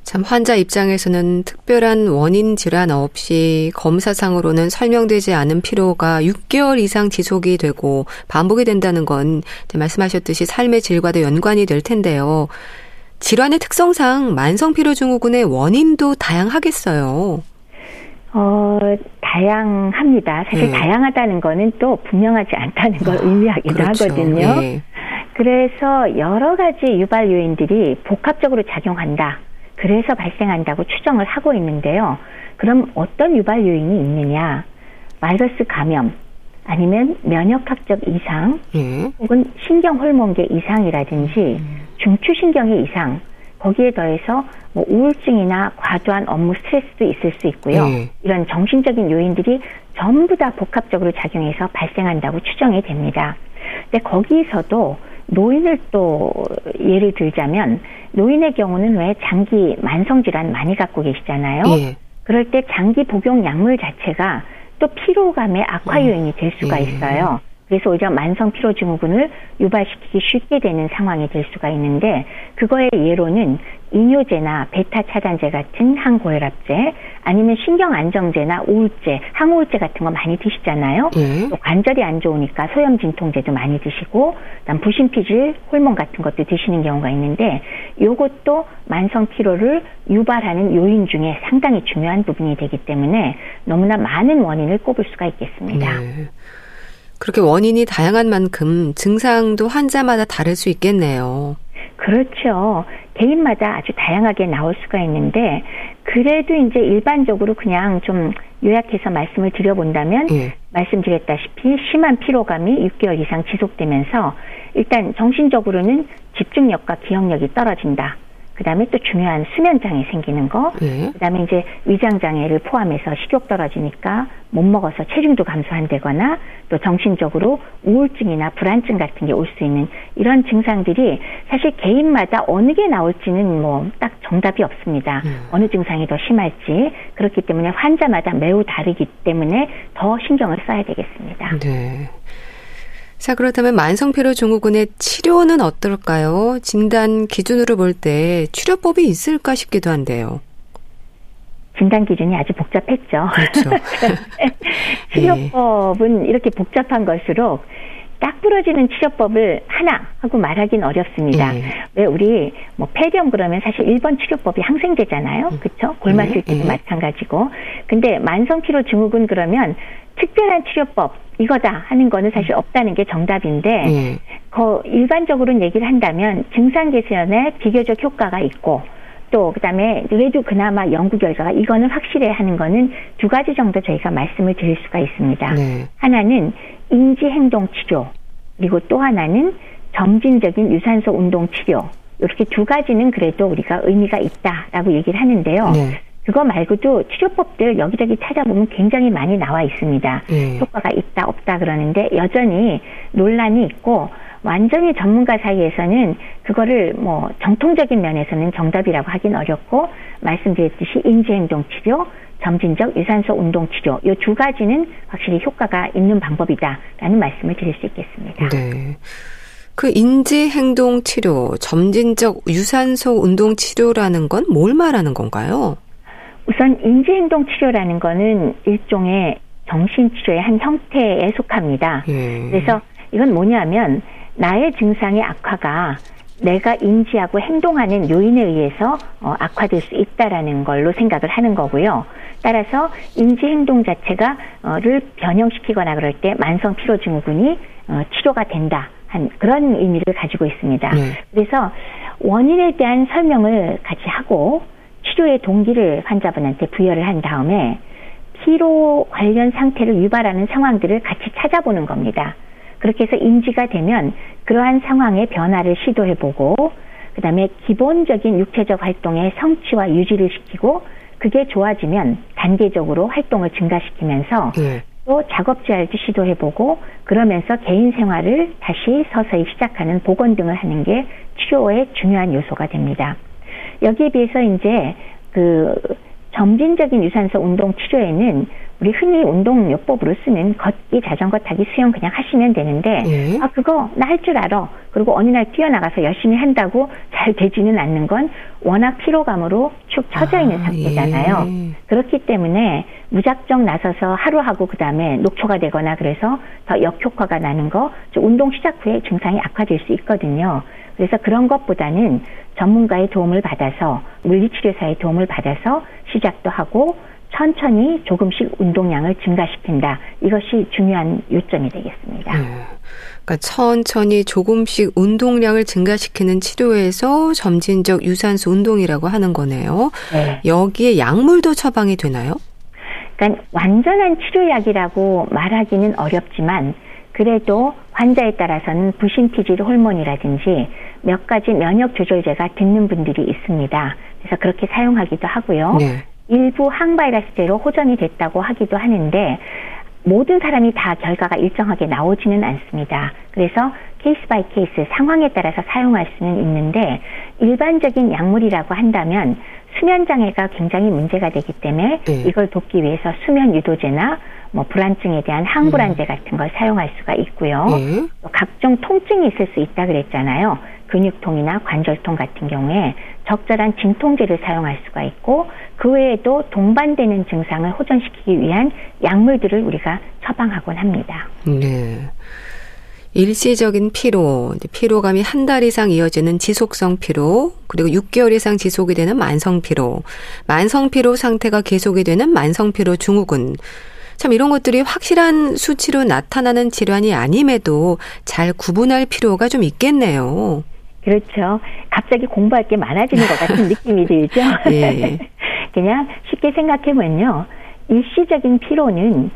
참 환자 입장에서는 특별한 원인 질환 없이 검사상으로는 설명되지 않은 피로가 6개월 이상 지속이 되고 반복이 된다는 건 말씀하셨듯이 삶의 질과도 연관이 될 텐데요. 질환의 특성상 만성 피로 증후군의 원인도 다양하겠어요. 어, 다양합니다. 사실 네. 다양하다는 거는 또 분명하지 않다는 걸 아, 의미하기도 그렇죠. 하거든요. 네. 그래서 여러 가지 유발 요인들이 복합적으로 작용한다. 그래서 발생한다고 추정을 하고 있는데요. 그럼 어떤 유발 요인이 있느냐? 바이러스 감염, 아니면 면역학적 이상, 예. 혹은 신경 호르몬계 이상이라든지 음. 중추신경의 이상, 거기에 더해서 뭐 우울증이나 과도한 업무 스트레스도 있을 수 있고요. 예. 이런 정신적인 요인들이 전부 다 복합적으로 작용해서 발생한다고 추정이 됩니다. 근데 거기서도 노인을 또 예를 들자면 노인의 경우는 왜 장기 만성 질환 많이 갖고 계시잖아요. 예. 그럴 때 장기 복용 약물 자체가 또 피로감의 악화 음. 요인이 될 수가 예. 있어요. 그래서 오히려 만성 피로 증후군을 유발시키기 쉽게 되는 상황이 될 수가 있는데 그거의 예로는 이뇨제나 베타 차단제 같은 항고혈압제 아니면 신경 안정제나 우울제, 항우울제 같은 거 많이 드시잖아요. 네. 또 관절이 안 좋으니까 소염 진통제도 많이 드시고 그다음 부신피질 호르몬 같은 것도 드시는 경우가 있는데 요것도 만성 피로를 유발하는 요인 중에 상당히 중요한 부분이 되기 때문에 너무나 많은 원인을 꼽을 수가 있겠습니다. 네. 그렇게 원인이 다양한 만큼 증상도 환자마다 다를 수 있겠네요. 그렇죠. 개인마다 아주 다양하게 나올 수가 있는데 그래도 이제 일반적으로 그냥 좀 요약해서 말씀을 드려본다면 예. 말씀드렸다시피 심한 피로감이 6개월 이상 지속되면서 일단 정신적으로는 집중력과 기억력이 떨어진다. 그다음에 또 중요한 수면 장애 생기는 거, 네. 그다음에 이제 위장 장애를 포함해서 식욕 떨어지니까 못 먹어서 체중도 감소한다거나 또 정신적으로 우울증이나 불안증 같은 게 올 수 있는 이런 증상들이 사실 개인마다 어느 게 나올지는 뭐 딱 정답이 없습니다. 음. 어느 증상이 더 심할지 그렇기 때문에 환자마다 매우 다르기 때문에 더 신경을 써야 되겠습니다. 네. 자, 그렇다면 만성피로 증후군의 치료는 어떨까요? 진단 기준으로 볼 때 치료법이 있을까 싶기도 한데요. 진단 기준이 아주 복잡했죠. 그렇죠. 치료법은 네. 이렇게 복잡한 걸수록 딱 부러지는 치료법을 하나 하고 말하긴 어렵습니다. 네. 왜 우리 뭐 폐렴 그러면 사실 1번 치료법이 항생제잖아요. 그렇죠? 골마실 때도 네. 마찬가지고. 근데 만성 피로 증후군 그러면 특별한 치료법 이거다 하는 거는 사실 없다는 게 정답인데 네. 거 일반적으로는 얘기를 한다면 증상 개선에 비교적 효과가 있고 또 그다음에 그래도 그나마 연구 결과가 이거는 확실해 하는 거는 두 가지 정도 저희가 말씀을 드릴 수가 있습니다. 네. 하나는 인지 행동 치료 그리고 또 하나는 점진적인 유산소 운동 치료 이렇게 두 가지는 그래도 우리가 의미가 있다라고 얘기를 하는데요. 네. 그거 말고도 치료법들 여기저기 찾아보면 굉장히 많이 나와 있습니다. 네. 효과가 있다 없다 그러는데 여전히 논란이 있고 완전히 전문가 사이에서는 그거를 뭐 정통적인 면에서는 정답이라고 하긴 어렵고 말씀드렸듯이 인지행동 치료, 점진적 유산소 운동 치료 이 두 가지는 확실히 효과가 있는 방법이다라는 말씀을 드릴 수 있겠습니다. 네. 그 인지 행동 치료, 점진적 유산소 운동 치료라는 건 뭘 말하는 건가요? 우선 인지 행동 치료라는 거는 일종의 정신 치료의 한 형태에 속합니다. 예. 그래서 이건 뭐냐면 나의 증상의 악화가 내가 인지하고 행동하는 요인에 의해서 어, 악화될 수 있다라는 걸로 생각을 하는 거고요. 따라서 인지 행동 자체가를 변형시키거나 그럴 때 만성 피로 증후군이 어, 치료가 된다 한 그런 의미를 가지고 있습니다. 네. 그래서 원인에 대한 설명을 같이 하고 치료의 동기를 환자분한테 부여를 한 다음에 피로 관련 상태를 유발하는 상황들을 같이 찾아보는 겁니다. 그렇게 해서 인지가 되면 그러한 상황의 변화를 시도해보고 그 다음에 기본적인 육체적 활동의 성취와 유지를 시키고 그게 좋아지면 단계적으로 활동을 증가시키면서 네. 또 작업 제할도 시도해보고 그러면서 개인 생활을 다시 서서히 시작하는 복원 등을 하는 게 치료의 중요한 요소가 됩니다. 여기에 비해서 이제 그 점진적인 유산소 운동 치료에는 우리 흔히 운동요법으로 쓰는 걷기, 자전거 타기, 수영 그냥 하시면 되는데 예. 아 그거 나 할 줄 알아. 그리고 어느 날 뛰어나가서 열심히 한다고 잘 되지는 않는 건 워낙 피로감으로 축 처져 있는 아, 상태잖아요. 예. 그렇기 때문에 무작정 나서서 하루 하고 그 다음에 녹초가 되거나 그래서 더 역효과가 나는 거, 저 운동 시작 후에 증상이 악화될 수 있거든요. 그래서 그런 것보다는 전문가의 도움을 받아서 물리치료사의 도움을 받아서 시작도 하고 천천히 조금씩 운동량을 증가시킨다. 이것이 중요한 요점이 되겠습니다. 예. 그러니까 천천히 조금씩 운동량을 증가시키는 치료에서 점진적 유산소 운동이라고 하는 거네요. 네. 여기에 약물도 처방이 되나요? 그러니까 완전한 치료약이라고 말하기는 어렵지만 그래도 환자에 따라서는 부신피질 호르몬이라든지 몇 가지 면역 조절제가 듣는 분들이 있습니다. 그래서 그렇게 사용하기도 하고요. 네. 일부 항바이러스제로 호전이 됐다고 하기도 하는데 모든 사람이 다 결과가 일정하게 나오지는 않습니다. 그래서 case by case 상황에 따라서 사용할 수는 있는데 일반적인 약물이라고 한다면 수면 장애가 굉장히 문제가 되기 때문에 네. 이걸 돕기 위해서 수면 유도제나 뭐 불안증에 대한 항불안제 같은 걸 사용할 수가 있고요. 예. 또 각종 통증이 있을 수 있다 그랬잖아요. 근육통이나 관절통 같은 경우에 적절한 진통제를 사용할 수가 있고 그 외에도 동반되는 증상을 호전시키기 위한 약물들을 우리가 처방하곤 합니다. 네. 일시적인 피로, 피로감이 한 달 이상 이어지는 지속성 피로, 그리고 6개월 이상 지속이 되는 만성 피로, 만성 피로 상태가 계속이 되는 만성 피로 증후군. 참 이런 것들이 확실한 수치로 나타나는 질환이 아님에도 잘 구분할 필요가 좀 있겠네요. 그렇죠. 갑자기 공부할 게 많아지는 것 같은 느낌이 들죠. 예. 그냥 쉽게 생각해보면요. 일시적인 피로는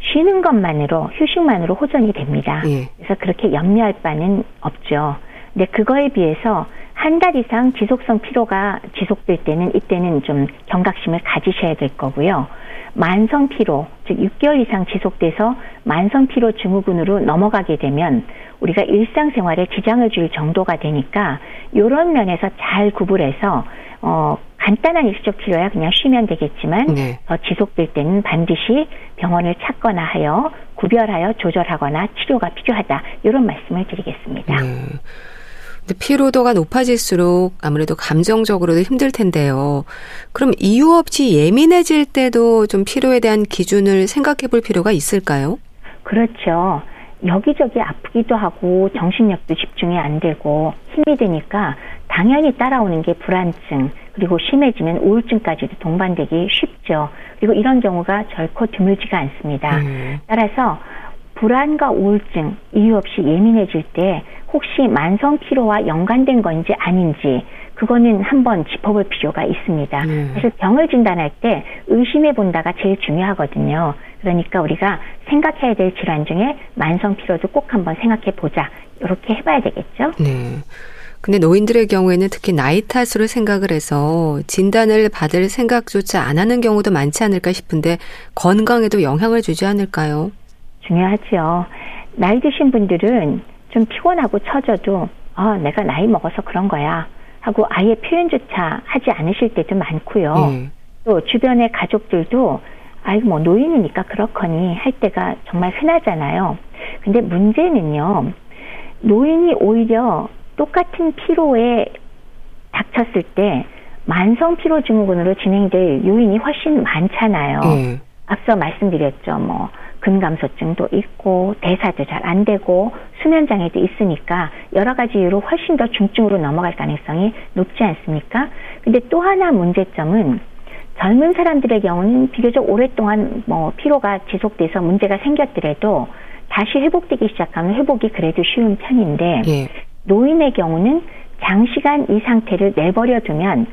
쉬는 것만으로, 휴식만으로 호전이 됩니다. 예. 그래서 그렇게 염려할 바는 없죠. 근데 그거에 비해서 한 달 이상 지속성 피로가 지속될 때는 이때는 좀 경각심을 가지셔야 될 거고요. 만성 피로, 즉 6개월 이상 지속돼서 만성 피로 증후군으로 넘어가게 되면 우리가 일상생활에 지장을 줄 정도가 되니까 이런 면에서 잘 구분해서 어 간단한 일시적 피로야 그냥 쉬면 되겠지만 네. 더 지속될 때는 반드시 병원을 찾거나 하여 구별하여 조절하거나 치료가 필요하다 이런 말씀을 드리겠습니다. 네. 근데 피로도가 높아질수록 아무래도 감정적으로도 힘들 텐데요. 그럼 이유 없이 예민해질 때도 좀 피로에 대한 기준을 생각해 볼 필요가 있을까요? 그렇죠. 여기저기 아프기도 하고 정신력도 집중이 안 되고 힘이 드니까 당연히 따라오는 게 불안증 그리고 심해지면 우울증까지도 동반되기 쉽죠. 그리고 이런 경우가 결코 드물지가 않습니다. 음. 따라서 불안과 우울증 이유 없이 예민해질 때 혹시 만성 피로와 연관된 건지 아닌지 그거는 한번 짚어볼 필요가 있습니다. 음. 사실 병을 진단할 때 의심해 본다가 제일 중요하거든요. 그러니까 우리가 생각해야 될 질환 중에 만성 피로도 꼭 한번 생각해 보자. 이렇게 해봐야 되겠죠. 네. 근데 노인들의 경우에는 특히 나이 탓으로 생각을 해서 진단을 받을 생각조차 안 하는 경우도 많지 않을까 싶은데 건강에도 영향을 주지 않을까요? 중요하죠. 나이 드신 분들은 좀 피곤하고 처져도 아, 내가 나이 먹어서 그런 거야 하고 아예 표현조차 하지 않으실 때도 많고요. 예. 또 주변의 가족들도 아이고 뭐 노인이니까 그렇거니 할 때가 정말 흔하잖아요. 근데 문제는요. 노인이 오히려 똑같은 피로에 닥쳤을 때 만성 피로 증후군으로 진행될 요인이 훨씬 많잖아요. 예. 앞서 말씀드렸죠. 뭐 근감소증도 있고 대사도 잘 안 되고 수면 장애도 있으니까 여러 가지 이유로 훨씬 더 중증으로 넘어갈 가능성이 높지 않습니까? 근데 또 하나 문제점은 젊은 사람들의 경우는 비교적 오랫동안 뭐 피로가 지속돼서 문제가 생겼더라도 다시 회복되기 시작하면 회복이 그래도 쉬운 편인데 예. 노인의 경우는 장시간 이 상태를 내버려 두면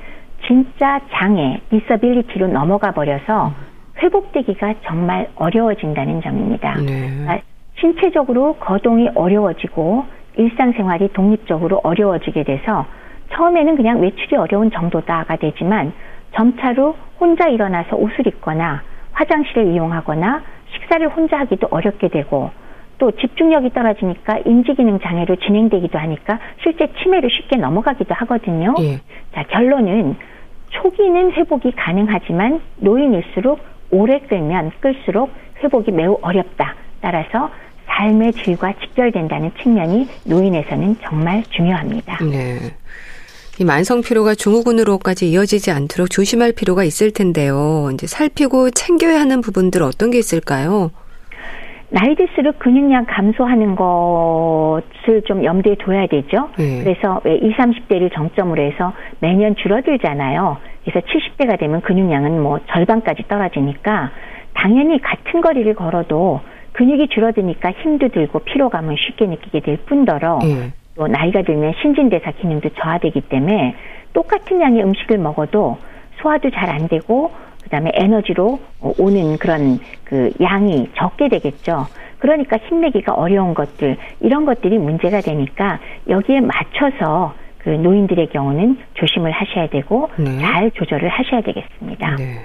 진짜 장애, 디서빌리티로 넘어가 버려서 회복되기가 정말 어려워진다는 점입니다. 네. 그러니까 신체적으로 거동이 어려워지고 일상생활이 독립적으로 어려워지게 돼서 처음에는 그냥 외출이 어려운 정도다가 되지만 점차로 혼자 일어나서 옷을 입거나 화장실을 이용하거나 식사를 혼자 하기도 어렵게 되고 또 집중력이 떨어지니까 인지기능 장애로 진행되기도 하니까 실제 치매를 쉽게 넘어가기도 하거든요. 예. 자, 결론은 초기는 회복이 가능하지만 노인일수록 오래 끌면 끌수록 회복이 매우 어렵다. 따라서 삶의 질과 직결된다는 측면이 노인에서는 정말 중요합니다. 네. 이 만성 피로가 증후군으로까지 이어지지 않도록 조심할 필요가 있을 텐데요. 이제 살피고 챙겨야 하는 부분들 어떤 게 있을까요? 나이 들수록 근육량 감소하는 것을 좀 염두에 둬야 되죠. 네. 그래서 왜 20, 30대를 정점으로 해서 매년 줄어들잖아요. 그래서 70대가 되면 근육량은 뭐 절반까지 떨어지니까 당연히 같은 거리를 걸어도 근육이 줄어드니까 힘도 들고 피로감을 쉽게 느끼게 될 뿐더러 네. 또 나이가 들면 신진대사 기능도 저하되기 때문에 똑같은 양의 음식을 먹어도 소화도 잘 안 되고 그다음에 에너지로 오는 그런 그 양이 적게 되겠죠. 그러니까 힘내기가 어려운 것들 이런 것들이 문제가 되니까 여기에 맞춰서 그 노인들의 경우는 조심을 하셔야 되고 네. 잘 조절을 하셔야 되겠습니다. 네.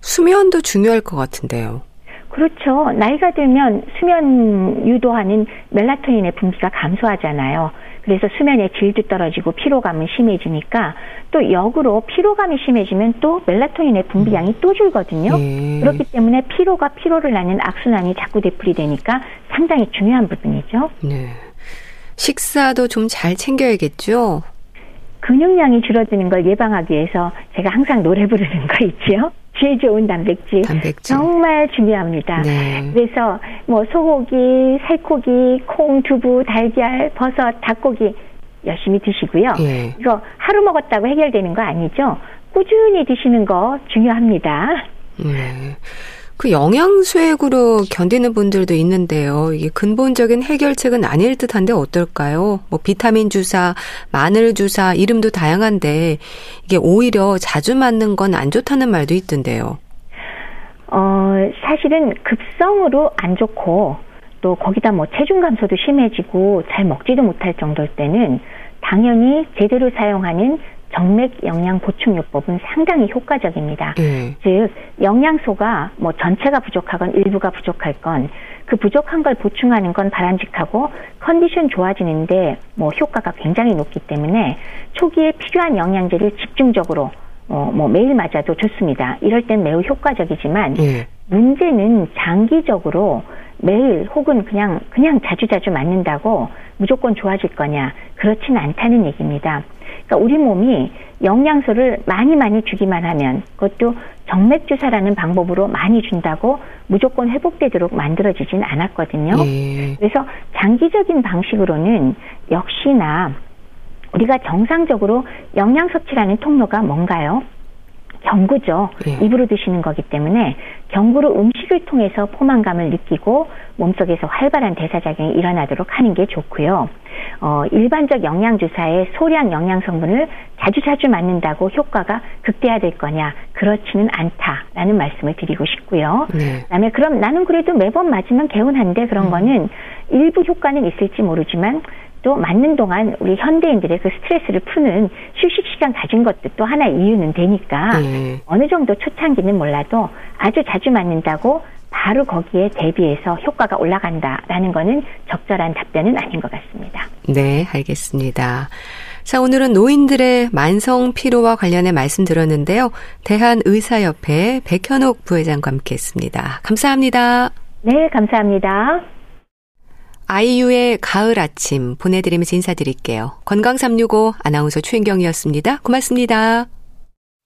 수면도 중요할 것 같은데요. 그렇죠. 나이가 들면 수면 유도하는 멜라토닌의 분비가 감소하잖아요. 그래서 수면의 질도 떨어지고 피로감은 심해지니까 또 역으로 피로감이 심해지면 또 멜라토닌의 분비량이 음. 또 줄거든요. 네. 그렇기 때문에 피로가 피로를 낳는 악순환이 자꾸 되풀이 되니까 상당히 중요한 부분이죠. 네. 식사도 좀 잘 챙겨야겠죠? 근육량이 줄어드는 걸 예방하기 위해서 제가 항상 노래 부르는 거 있지요. 질 좋은 단백질, 단백질. 정말 중요합니다. 네. 그래서 뭐 소고기, 살코기, 콩, 두부, 달걀, 버섯, 닭고기 열심히 드시고요. 네. 이거 하루 먹었다고 해결되는 거 아니죠? 꾸준히 드시는 거 중요합니다. 네. 그 영양쇠액으로 견디는 분들도 있는데요. 이게 근본적인 해결책은 아닐 듯한데 어떨까요? 뭐 비타민 주사, 마늘 주사, 이름도 다양한데 이게 오히려 자주 맞는 건 안 좋다는 말도 있던데요. 어, 사실은 급성으로 안 좋고 또 거기다 뭐 체중 감소도 심해지고 잘 먹지도 못할 정도일 때는 당연히 제대로 사용하는 정맥 영양 보충요법은 상당히 효과적입니다. 네. 즉 영양소가 뭐 전체가 부족하건 일부가 부족할 건 그 부족한 걸 보충하는 건 바람직하고 컨디션 좋아지는데 뭐 효과가 굉장히 높기 때문에 초기에 필요한 영양제를 집중적으로 어, 뭐 매일 맞아도 좋습니다. 이럴 땐 매우 효과적이지만 네. 문제는 장기적으로 매일 혹은 그냥 그냥 자주자주 맞는다고 무조건 좋아질 거냐 그렇지는 않다는 얘기입니다. 그러니까 우리 몸이 영양소를 많이 많이 주기만 하면 그것도 정맥 주사라는 방법으로 많이 준다고 무조건 회복되도록 만들어지진 않았거든요. 예. 그래서 장기적인 방식으로는 역시나 우리가 정상적으로 영양 섭취라는 통로가 뭔가요? 경구죠. 예. 입으로 드시는 거기 때문에 경구로 음식을 통해서 포만감을 느끼고 몸속에서 활발한 대사작용이 일어나도록 하는 게 좋고요. 어, 일반적 영양주사의 소량 영양 성분을 자주자주 맞는다고 효과가 극대화될 거냐? 그렇지는 않다라는 말씀을 드리고 싶고요. 네. 그다음에 그럼 나는 그래도 매번 맞으면 개운한데 그런 음. 거는 일부 효과는 있을지 모르지만 또 맞는 동안 우리 현대인들의 그 스트레스를 푸는 휴식 시간 가진 것도 또 하나의 이유는 되니까 네. 어느 정도 초창기는 몰라도 아주 자주 맞는다고 바로 거기에 대비해서 효과가 올라간다라는 거는 적절한 답변은 아닌 것 같습니다. 네, 알겠습니다. 자, 오늘은 노인들의 만성 피로와 관련해 말씀 드렸는데요. 대한의사협회 백현옥 부회장과 함께 했습니다. 감사합니다. 네, 감사합니다. 아이유의 가을 아침 보내드리면서 인사드릴게요. 건강365 아나운서 최인경이었습니다. 고맙습니다.